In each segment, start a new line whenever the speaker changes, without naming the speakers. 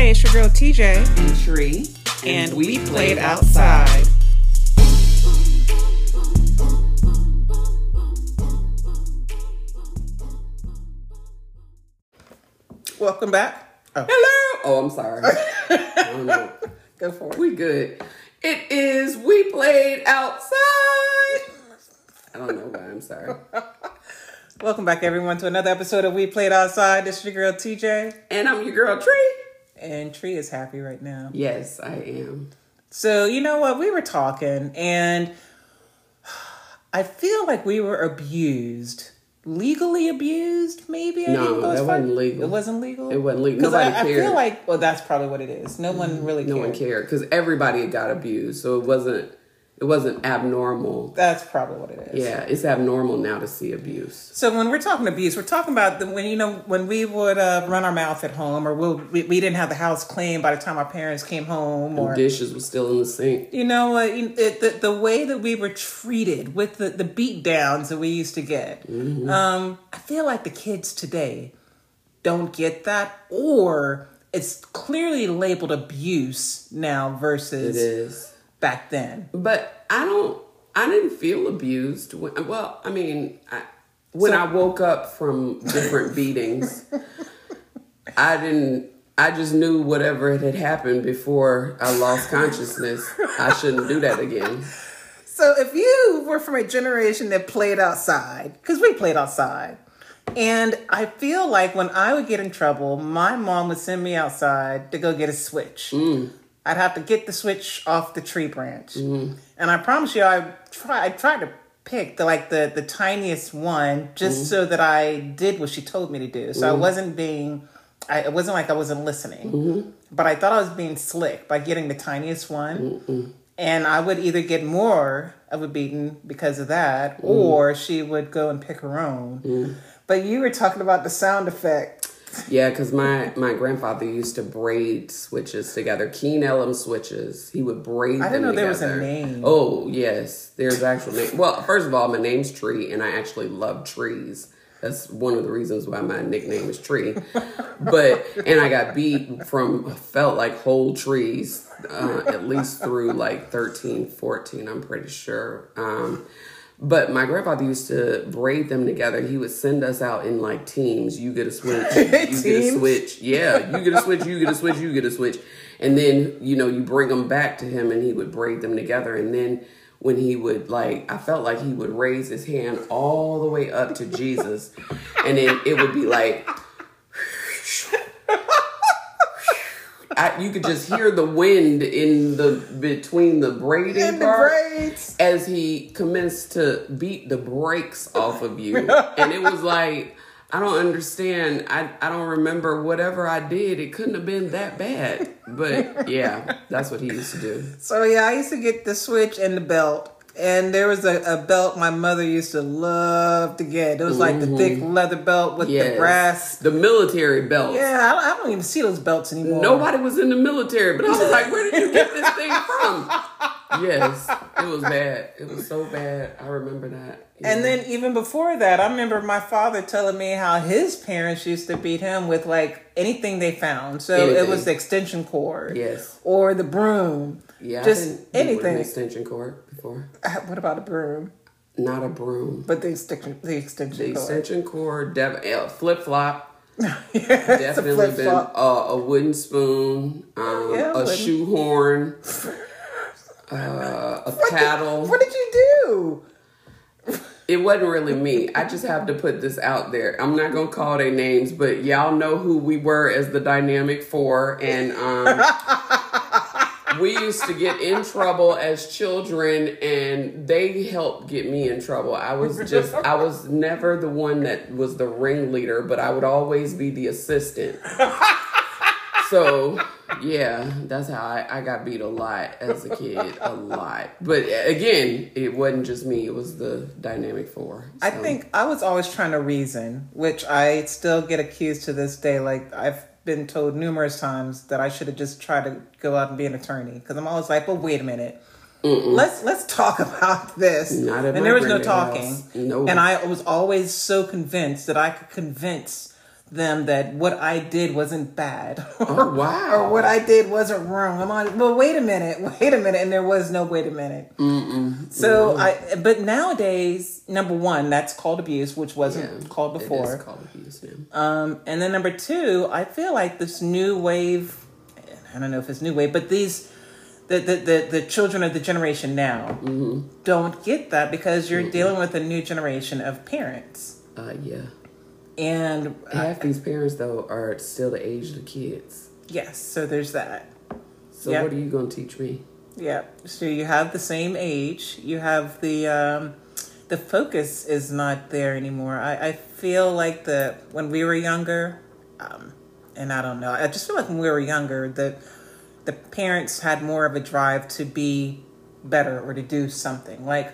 Hey, it's your girl TJ,
and Tree,
and, we, played outside. Welcome back.
Oh. Hello. Oh, I'm sorry. I don't.
Go for it.
We good. It is we played outside. I don't know why. I'm sorry.
Welcome back, everyone, to another episode of We Played Outside. This is your girl TJ,
And I'm your girl Tree.
And Tree is happy right now.
Yes, I am.
So, you know what? We were talking, and I feel like we were abused. Legally abused, maybe? I
No, that wasn't legal.
It wasn't legal?
It wasn't legal.
Because
Nobody
I, I feel like, well, that's probably what it is. No one mm-hmm. really
No
cared.
one cared because everybody got abused, so it wasn't. It wasn't abnormal.
That's probably what it is.
Yeah, it's abnormal now to see abuse.
So when we're talking abuse, we're talking about the, when you know when we would uh, run our mouth at home, or we'll, we we didn't have the house clean by the time our parents came home, or
Dishes were still in the sink.
you know uh, it, the the way that we were treated with the the beat downs that we used to get. Um, I feel like the kids today don't get that, or it's clearly labeled abuse now versus
is.
Back then.
But I don't. I didn't feel abused. When, well, I mean, I, when
So-
I woke up from different beatings, I didn't. I just knew whatever had happened before I lost consciousness. I shouldn't do that again.
So if you were from a generation that played outside, because we played outside, and I feel like when I would get in trouble, my mom would send me outside to go get a switch. Mm. I'd have to get the switch off the tree branch, mm. and I promise you, I try. I tried to pick the like the the tiniest one just mm. so that I did what she told me to do. So I mm. wasn't being. I, it wasn't like I wasn't listening, mm-hmm. but I thought I was being slick by getting the tiniest one and I would either get more of a beating because of that, or she would go and pick her own. But you were talking about the sound effect.
Yeah, because my my grandfather used to braid switches together, Keen Elam switches. He would braid.
I didn't
them
know there was a name.
Oh yes, there's actual name. Well, first of all, my name's Tree, and I actually love trees. That's one of the reasons why my nickname is Tree. But and I got beat from felt like whole trees uh, at least through like 13, 14, I'm pretty sure. Um, but my grandfather used to braid them together. He would send us out in like teams. You get a switch, you get a switch. Yeah, you get a switch, you get a switch, you get a switch. And then, you know, you bring them back to him and he would braid them together. And then when he would like, I felt like he would raise his hand all the way up to Jesus. And then it would be like, I, you could just hear the wind in the between the braiding
In the
part
braids.
as he commenced to beat the brakes off of you. and it was like, I don't understand. I, I don't remember whatever I did. It couldn't have been that bad. But yeah, that's what he used to do.
So yeah, I used to get the switch and the belt. And there was a, a belt my mother used to love to get. It was like the thick mm-hmm. leather belt with
Yes.
the brass.
The military belt.
Yeah, I don't, I don't even see those belts anymore.
Nobody was in the military, but I was like, where did you get this thing from? Yes, it was bad. It was so bad. I remember that.
And then even before that, I remember my father telling me how his parents used to beat him with like anything they found. So it was the extension cord,
Yes.
or the broom.
Yeah,
just anything.
Extension cord
Uh, What about a broom?
Not a broom.
But the extension, the extension
The
cord.
extension cord, dev- flip flop.
yeah,
Definitely been uh, a wooden spoon, um,
Yeah,
a shoehorn, uh, a paddle.
What did you do?
It wasn't really me. I just have to put this out there. I'm not gonna call their names, but y'all know who we were as the dynamic four, and um, we used to get in trouble as children, and they helped get me in trouble. I was just, I was never the one that was the ringleader, but I would always be the assistant. So yeah, that's how I, I got beat a lot as a kid, a lot. But uh, again, it wasn't just me; it was the dynamic four.
I think I was always trying to reason, which I still get accused to this day. Like I've been told numerous times that I should have just tried to go out and be an attorney because I'm always like, well, wait a minute. Let's let's talk about this. And there was no talking.
No.
And I was always so convinced that I could convince them that what I did wasn't bad.
Oh, wow.
or what I did wasn't wrong. I'm like, well, wait a minute, wait a minute, and there was no wait a minute. Mm-mm. So I, but nowadays, number one, that's called abuse, which wasn't
Yeah,
called before.
It is called abuse now.
Um, and then number two, I feel like this new wave, I don't know if it's new wave, but these, the, the, the, the children of the generation now don't get that because you're dealing with a new generation of parents.
Uh, yeah.
And
Half these parents though are still the age of the kids.
yes, so there's that.
So
Yeah.
what are you gonna teach me?
Yeah. So you have the same age. You have the um, the focus is not there anymore. I, I feel like the when we were younger, um, and I don't know. I just feel like when we were younger, the the parents had more of a drive to be better or to do something. Like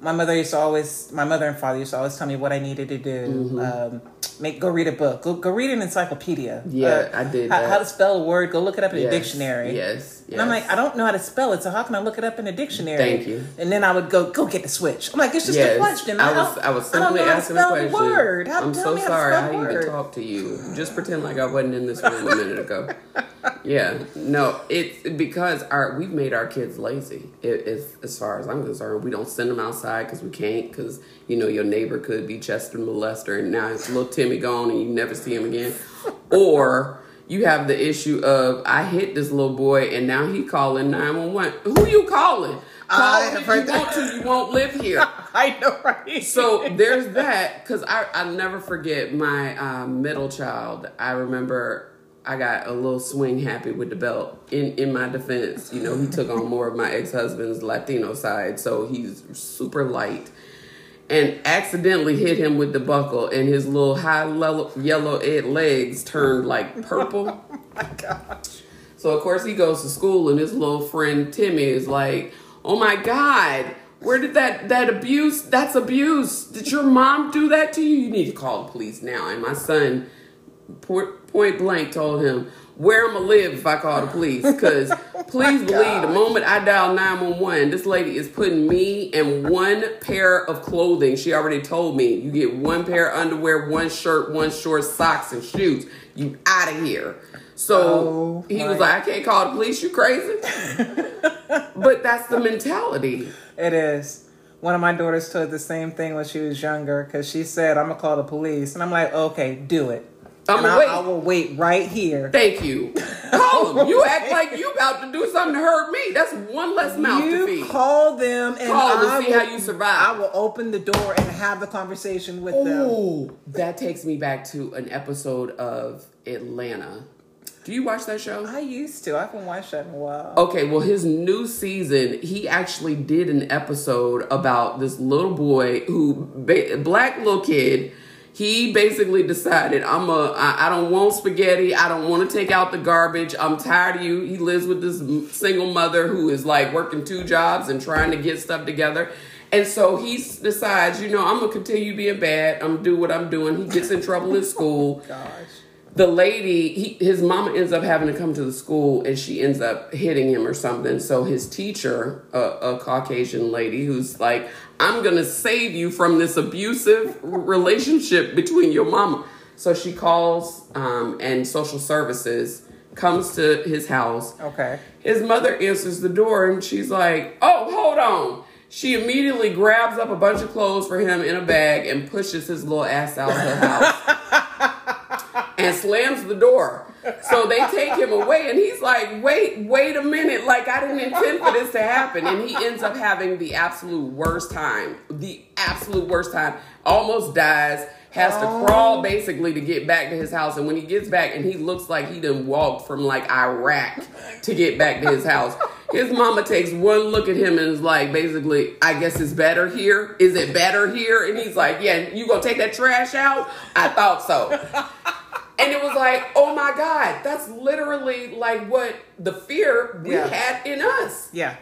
my mother used to always, my mother and father used to always tell me what I needed to do. Um, make go read a book. Go go read an encyclopedia.
Yeah, I did
How,
that.
how to spell a word? Go look it up in a dictionary.
Yes.
And I'm like, I don't know how to spell it, so how can I look it up in a dictionary?
Thank you.
And then I would go, go get the switch. I'm like, it's just
Yes,
a question.
I was I was
I don't
simply
to
asking a question.
word. How,
I'm so sorry I even
word.
talked to you. Just pretend like I wasn't in this room a minute ago. Yeah, no, it's because our we've made our kids lazy. It, as as far as I'm concerned, we don't send them outside because we can't. Because you know your neighbor could be Chester molester, and now it's little Timmy gone, and you never see him again. Or you have the issue of I hit this little boy, and now he calling nine one one. Who you calling?
I
Call him if you
that.
want to. You won't live here.
I know, right?
So there's that because I I never forget my um, middle child. I remember I got a little swing happy with the belt. In in my defense, you know, he took on more of my ex husband's Latino side, so he's super light. And accidentally hit him with the buckle, and his little high yellow ed legs turned like purple.
Oh my gosh.
So of course he goes to school, and his little friend Timmy is like, "Oh my God, where did that that abuse? That's abuse. Did your mom do that to you? You need to call the police now." And my son, point, point blank, told him, "Where I'm gonna live if I call the police?" Because oh please believe, the moment I dial nine one one, this lady is putting me in one pair of clothing. She already told me you get one pair of underwear, one shirt, one short, socks, and shoes. You out of here. So
Oh,
he was like, I can't call the police. You crazy? but that's the mentality.
It is. One of my daughters told the same thing when she was younger because she said, I'm going to call the police. And I'm like, okay, do it. And
wait.
I will wait right here.
Thank you. Call them. You act like you about to do something to hurt me. That's one less mouth to feed.
call them and
Call them
I
and see
will,
how you survive.
I will open the door and have the conversation with them.
Ooh, that takes me back to an episode of Atlanta. Do you watch that show?
I used to. I haven't watched that in a while.
Okay, well, his new season, he actually did an episode about this little boy who, black little kid. He basically decided, I'm a, I, I don't want spaghetti. I don't want to take out the garbage. I'm tired of you. He lives with this single mother who is like working two jobs and trying to get stuff together. And so he decides, you know, I'm gonna continue being bad. I'm gonna do what I'm doing. He gets in trouble in school
Gosh.
The lady he, his mama ends up having to come to the school and she ends up hitting him or something so his teacher a, a caucasian lady who's like i'm gonna save you from this abusive relationship between your mama so she calls um, and social services comes to his house
Okay.
his mother answers the door and she's like, Oh, hold on. She immediately grabs up a bunch of clothes for him in a bag and pushes his little ass out of her house and slams the door. So they take him away and he's like, Wait, wait a minute. Like, I didn't intend for this to happen. And he ends up having the absolute worst time. The absolute worst time. Almost dies. Has to oh. crawl basically to get back to his house. And when he gets back and he looks like he done walked from like Iraq to get back to his house. His mama takes one look at him and is like, basically, I guess it's better here. Is it better here? And he's like, Yeah, you gonna take that trash out? I thought so. And it was like, oh my God, that's literally like what the fear we
Yeah.
had in us.
Yeah.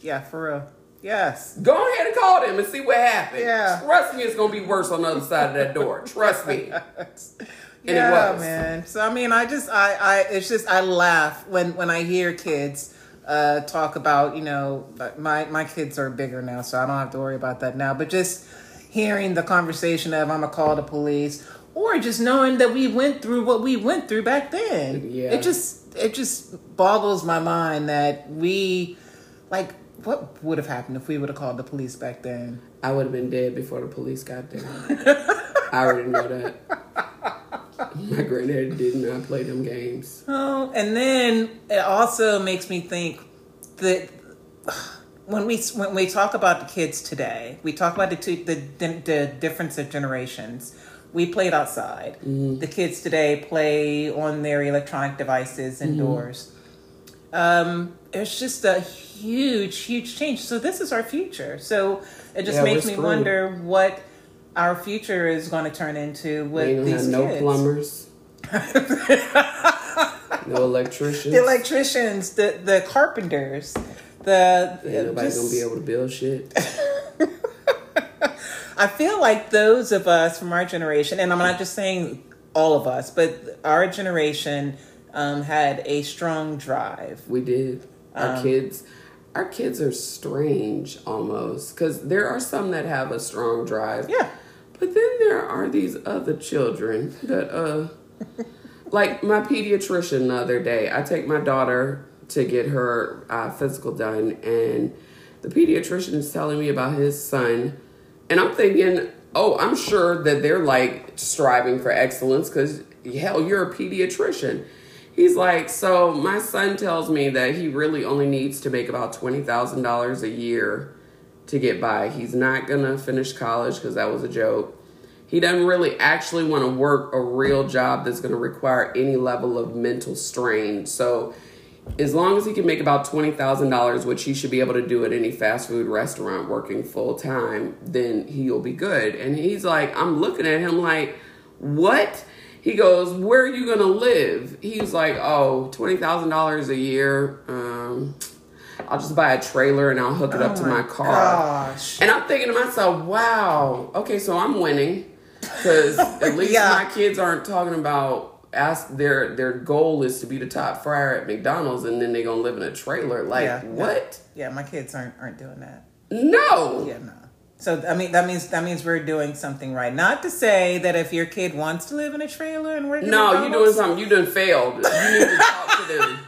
Yeah, for real. Yes.
Go ahead and call them and see what happened.
Yeah.
Trust me, it's gonna be worse on the other side of that door. Trust me. And
yeah, man. So I mean, I just, I, I, it's just, I laugh when when I hear kids uh, talk about, you know, my my kids are bigger now, so I don't have to worry about that now. But just hearing the conversation of I'm gonna call the police, or just knowing that we went through what we went through back then.
Yeah.
It just it just boggles my mind that we like what would have happened if we would have called the police back then?
I would have been dead before the police got there. I already know that. My granddad did not play them games.
Oh, and then it also makes me think that when we when we talk about the kids today, we talk about the two, the the difference of generations. We played outside. The kids today play on their electronic devices indoors. Um, it's just a huge, huge change. So this is our future. So it just
Yeah,
makes me
screwed.
wonder what our future is going to turn into with
gonna
these
have no plumbers, no electricians.
the electricians, the the carpenters, the
Ain't nobody
just-
gonna be able to build shit.
I feel like those of us from our generation, and I'm not just saying all of us, but our generation um, had a strong drive.
We did. Our
Um,
kids, our kids are strange almost because there are some that have a strong drive.
Yeah.
But then there are these other children that, uh, like my pediatrician the other day, I take my daughter to get her uh, physical done, and the pediatrician is telling me about his son, and I'm thinking, oh, I'm sure that they're like striving for excellence because hell, you're a pediatrician. He's like, so my son tells me that he really only needs to make about twenty thousand dollars a year to get by. He's not gonna finish college because that was a joke. He doesn't really actually want to work a real job that's gonna require any level of mental strain. So as long as he can make about twenty thousand dollars, which he should be able to do at any fast food restaurant working full time, then he'll be good. And he's like, I'm looking at him like, what? He goes, where are you gonna live? He's like, Oh, oh, twenty thousand dollars a year. Um, I'll just buy a trailer and I'll hook it up
Oh
to
my
my car.
gosh.
And I'm thinking to myself, wow, okay, so I'm winning because at least
Yeah.
my kids aren't talking about ask their their goal is to be the top fryer at McDonald's and then they're gonna live in a trailer. Like
Yeah.
what?
Yeah, my kids aren't aren't doing that.
No.
Yeah, no. So I mean that means that means we're doing something right. Not to say that if your kid wants to live in a trailer and work
No, you're doing something. You done failed. You need to talk to them.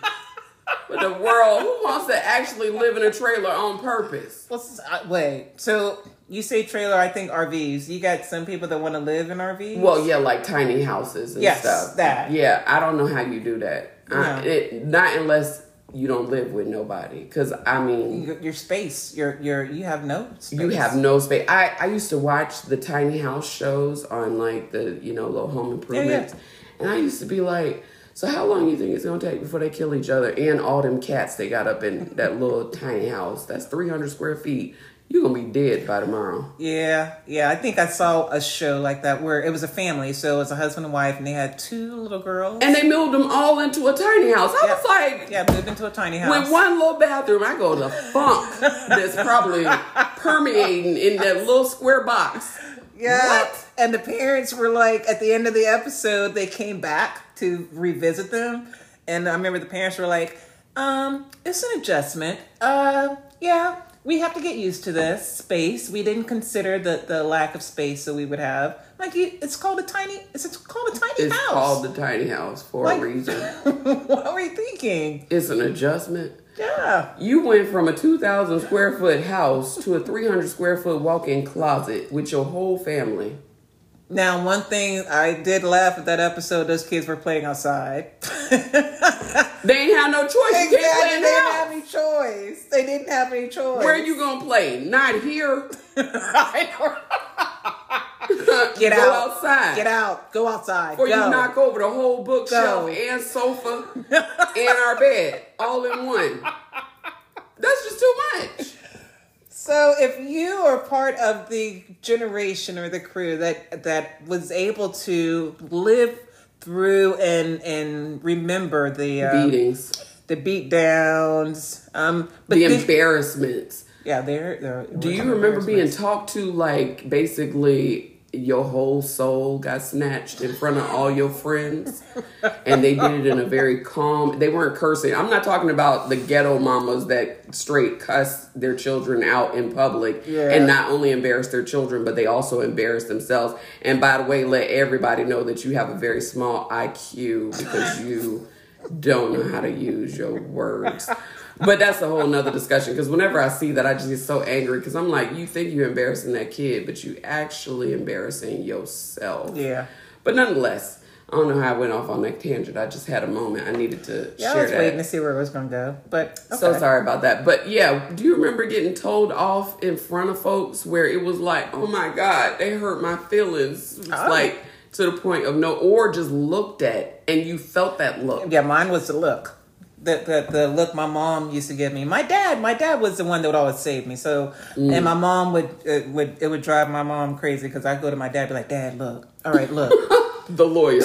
But the world, who wants to actually live in a trailer on purpose?
Well, uh, wait. So you say trailer? I think RVs. You got some people that want to live in RVs.
Well, yeah, like tiny houses and
Yes,
stuff.
that.
Yeah, I don't know how you do that. I, it, not unless you don't live with nobody. Because I mean,
your, your space. Your your you have no. Space.
you have no space. I I used to watch the tiny house shows on like the you know little home improvements, and I used to be like. So how long do you think it's gonna take before they kill each other and all them cats they got up in that little tiny house? That's three hundred square feet. You're gonna be dead by tomorrow.
Yeah, yeah. I think I saw a show like that where it was a family. So it was a husband and wife, and they had two little girls.
And they moved them all into a tiny house. I
Yeah.
was like,
yeah, moved into a tiny house.
With one little bathroom, I go the funk that's probably permeating in that little square box.
Yeah.
What?
And the parents were like, at the end of the episode, they came back to revisit them. And I remember the parents were like, um, it's an adjustment. Uh, yeah, we have to get used to this space. We didn't consider the, the lack of space that we would have. Like, you- it's called a tiny, it's it's called a tiny
It's
house.
called the tiny house for
Like-
a reason.
what were you thinking?
It's an adjustment.
Yeah.
You went from a 2,000 square foot house to a 300 square foot walk in closet with your whole family.
Now, one thing I did laugh at that episode, those kids were playing outside.
They ain't have no choice. You can't play
Exactly. They
the
didn't have any choice. They didn't have any choice.
Where are you gonna play? Not here.
Get
Go
out.
outside.
Get out. Go outside.
Or
Go.
you knock over the whole bookshelf and sofa and our bed all in one. That's just too much.
So, if you are part of the generation or the crew that that was able to live through and and remember the uh,
Beatings,
the beat downs, um, but
the
thi-
embarrassments.
yeah, they're
Do you remember being talked to like basically your whole soul got snatched in front of all your friends and they did it in a very calm they weren't cursing. I'm not talking about the ghetto mamas that straight cuss their children out in public
Yeah.
and not only embarrass their children but they also embarrass themselves. And by the way let everybody know that you have a very small iq because you don't know how to use your words but that's a whole nother discussion because whenever I see that, I just get so angry because I'm like, you think you're embarrassing that kid, but you actually embarrassing yourself.
Yeah.
But nonetheless, I don't know how I went off on that tangent. I just had a moment. I needed to
Yeah, I
share
was waiting to see where it was going to go, but okay.
So sorry about that. But yeah, do you remember getting told off in front of folks where it was like, oh my God, they hurt my feelings? It's
Oh.
like to the point of no, or just looked at and you felt that look.
Yeah, mine was the look. The, the the look my mom used to give me. My dad, my dad was the one that would always save me. So, and my mom would uh, would it would drive my mom crazy because I go to my dad, be like, Dad, look, all right, look,
The lawyer.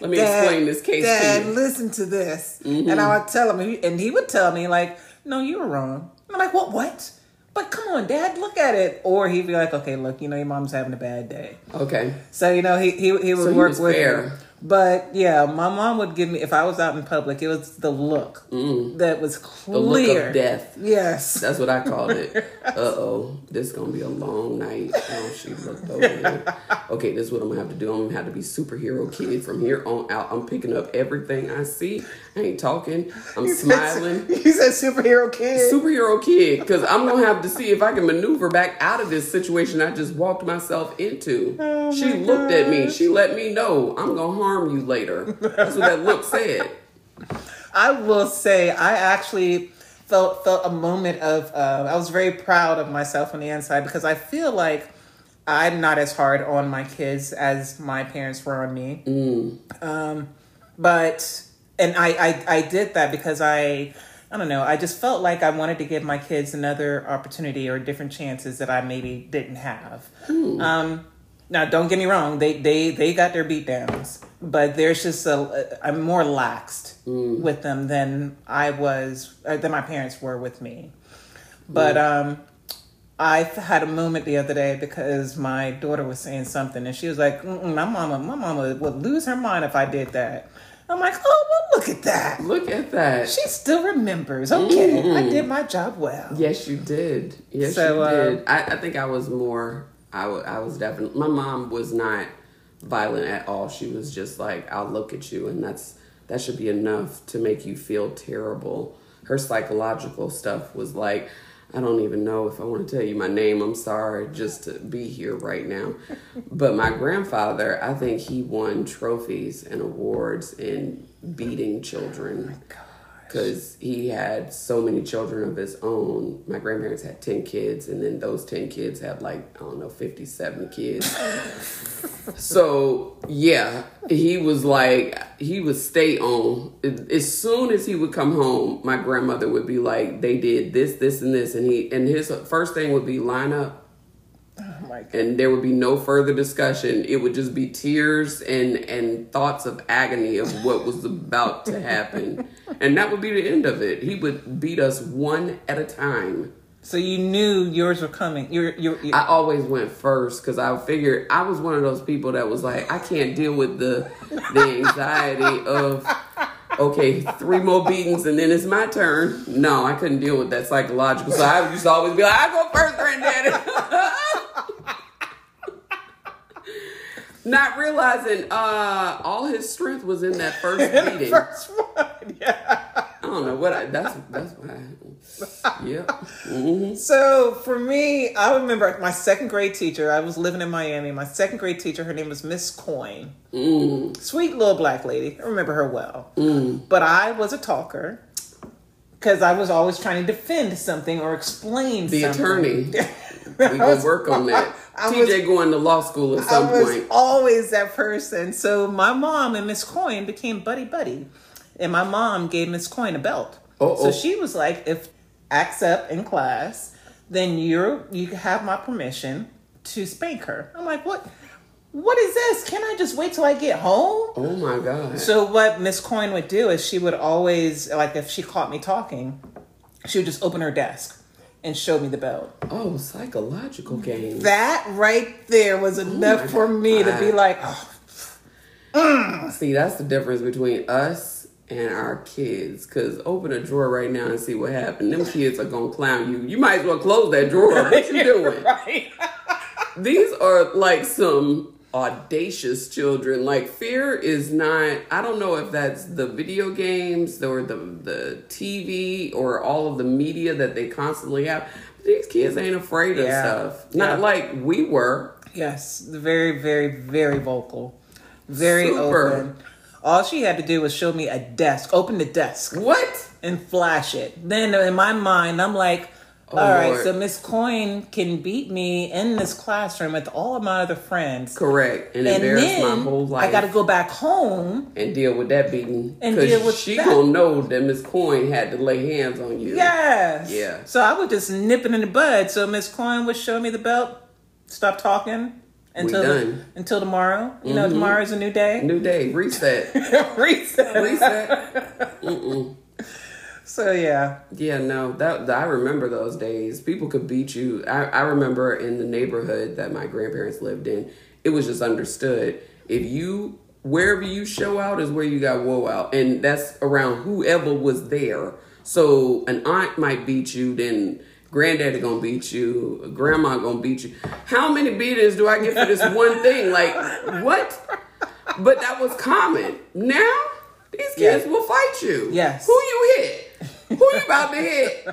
Let me
Dad,
explain this case
Dad,
to you. Mm-hmm.
listen to this, and I would tell him, and he would tell me like, No, you were wrong. I'm like, What? What? But come on, Dad, look at it. Or he'd be like, Okay, look, you know, your mom's having a bad day.
Okay.
So you know he he he would
So he
work
was
with
fair.
But yeah, my mom would give me if I was out in public, it was the look that was
Mm. The look of death.
Yes.
That's what I called it. Uh oh, this is gonna be a long night. Oh, she looked over. Okay, this is what I'm gonna have to do. I'm gonna have to be superhero kid from here on out. I'm picking up everything I see. I ain't talking. I'm smiling.
You said superhero kid.
Superhero kid, because I'm gonna have to see if I can maneuver back out of this situation I just walked myself into.
Oh
she
my
looked at me. She let me know I'm gonna harm you later. That's what that look said.
I will say I actually felt felt a moment of uh, I was very proud of myself on the inside because I feel like I'm not as hard on my kids as my parents were on me. Um, but and I, I I did that because I I don't know I just felt like I wanted to give my kids another opportunity or different chances that I maybe didn't have. Um, now, don't get me wrong; they they they got their beat downs, but there's just a I'm more laxed with them than I was uh, than my parents were with me. But um, I had a moment the other day because my daughter was saying something, and she was like, "My mama, my mama would lose her mind if I did that." I'm like, "Oh, well, look at that.
Look at that.
She still remembers. Okay, I did my job well."
Yes, you did. Yes,
So,
you
uh,
did. I, I think I was more. I I was definitely. My mom was not violent at all. She was just like, "I'll look at you," and that's that should be enough to make you feel terrible. Her psychological stuff was like, I don't even know if I want to tell you my name. I'm sorry just to be here right now. But my grandfather, I think he won trophies and awards in beating children oh because he had so many children of his own. My grandparents had 10 kids, and then those 10 kids had like, I don't know, 57 kids. so, yeah, he was like, he would stay on. As soon as he would come home, my grandmother would be like, they did this, this, and this. And he, and his first thing would be line up
my God.
and there would be no further discussion. It would just be tears and and thoughts of agony of what was about to happen, and that would be the end of it. He would beat us one at a time.
So you knew yours were coming. You're you're. you
I always went first because I figured I was one of those people that was like, I can't deal with the the anxiety of okay, three more beatings and then it's my turn. No, I couldn't deal with that psychological. So I used to always be like, I go first, granddaddy. Not realizing uh all his strength was in that first beating.
First one, yeah.
I don't know what I that's that's why Yep. hmm
So for me, I remember my second grade teacher. I was living in Miami. My second grade teacher, her name was Miss Coyne.
Mm.
Sweet little black lady. I remember her well. But I was a talker because I was always trying to defend something or explain
The
something.
attorney. We gonna work on that.
I
TJ going to law school at
I
some
was
point.
always that person. So my mom and Miss Coyne became buddy buddy, and my mom gave Miss Coyne a belt.
Uh-oh.
So she was like, if acts up in class, then you're you have my permission to spank her. I'm like, what? What is this? Can I just wait till I get home?
Oh my god.
So what Miss Coyne would do is she would always like if she caught me talking, she would just open her desk and show me the belt.
Oh, psychological game.
That right there was oh enough
my
for me to be like, oh,
See, that's the difference between us and our kids. Cause open a drawer right now and see what happened. Them kids are gonna clown you. You might as well close that drawer. What you doing?
right.
These are like some audacious children. Like fear is not. I don't know if that's the video games or the the TV or all of the media that they constantly have. These kids ain't afraid of
Yeah.
stuff. Not
Yeah.
like we were.
Yes, very, very, very vocal, very
Super.
open. All she had to do was show me a desk, open the desk,
What?
and flash it. Then in my mind, I'm like,
Oh,
all right,
Lord.
so Miss Coin can beat me in this classroom with all of my other friends.
Correct. And,
And
embarrass
then
my whole life.
I got to go back home.
and deal with that beating.
And deal with
she
that.
gonna know that Miss Coin had to lay hands on you.
Yes.
Yeah.
So I would just nip it in the bud. So Miss Coin would show me the belt, stop talking until until tomorrow. You know, mm-hmm. tomorrow's a new day.
New day, reset,
Reset.
reset. Mm-mm.
So yeah.
Yeah, no, that, I remember those days. People could beat you. I, I remember in the neighborhood that my grandparents lived in, it was just understood. If you wherever you show out is where you got woe out, and that's around whoever was there. So an aunt might beat you, then granddaddy gonna beat you, grandma gonna beat you. How many beatings do I get for this one thing? Like what? But that was common. Now these kids
Yeah.
will fight you.
Yes.
Who you hit? Who you about to hit?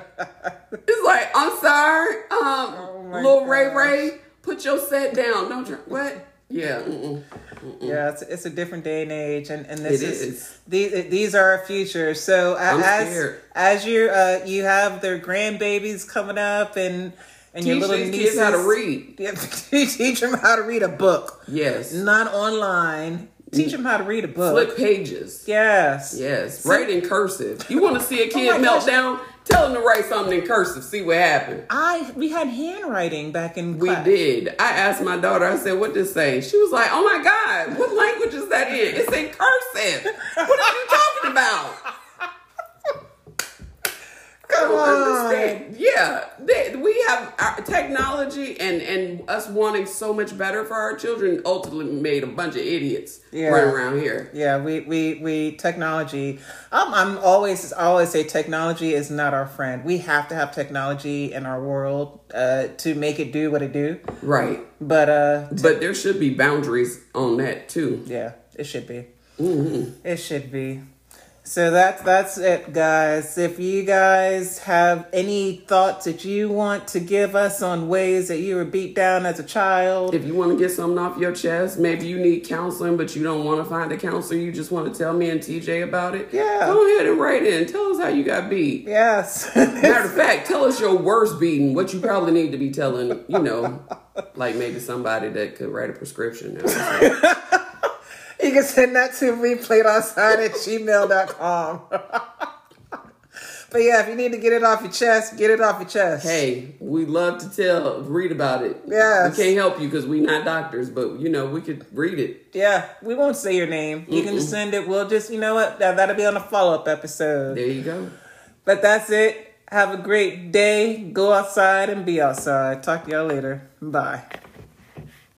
It's like, I'm sorry, um,
Oh
little Ray
gosh.
Ray, put your set down. Don't you? What? Yeah. Mm-mm.
Yeah, it's, it's a different day and age, and, and this
It
is,
is.
these these are our future. So
I'm
as
scared.
as you uh, you have their grandbabies coming up, and and your little
these
nieces
kids how to read.
Yeah, teach them how to read a book,
Yes.
not online. Teach them how to read a book.
Flip pages.
Yes.
Yes. Write in cursive. You want to see a oh kid
Oh
melt
gosh.
down? Tell him to write something in cursive. See what happened.
I we had handwriting back in
We
class.
did. I asked my daughter, I said, what this say? She was like, oh my God, what language is that in? It's in cursive. What are you talking about? I
Come
don't
on.
understand. Yeah, have our technology and and us wanting so much better for our children ultimately made a bunch of idiots
Yeah.
running around here.
Yeah, we we we technology. Um, I'm always I always say technology is not our friend. We have to have technology in our world uh, to make it do what it do.
Right.
But uh,
But there should be boundaries on that too.
yeah, it should be. It should be. So that's that's it, guys. If you guys have any thoughts that you want to give us on ways that you were beat down as a child,
If you want to get something off your chest, maybe you need counseling, but you don't want to find a counselor. You just want to tell me and TJ about it.
Yeah.
Go ahead and write in. Tell us how you got beat.
yes,
Matter of fact, tell us your worst beating. What you probably need to be telling, you know, like maybe somebody that could write a prescription.
You can send that to me, played outside at gmail.com. but yeah, if you need to get it off your chest, get it off your chest.
hey, we love to tell, read about it.
Yeah,
We can't help you because we're not doctors, but you know we could read it.
Yeah, we won't say your name. You can send it. We'll just, you know what? That, that'll be on a follow up episode.
There you go.
But that's it. Have a great day. Go outside and be outside. Talk to y'all later. Bye.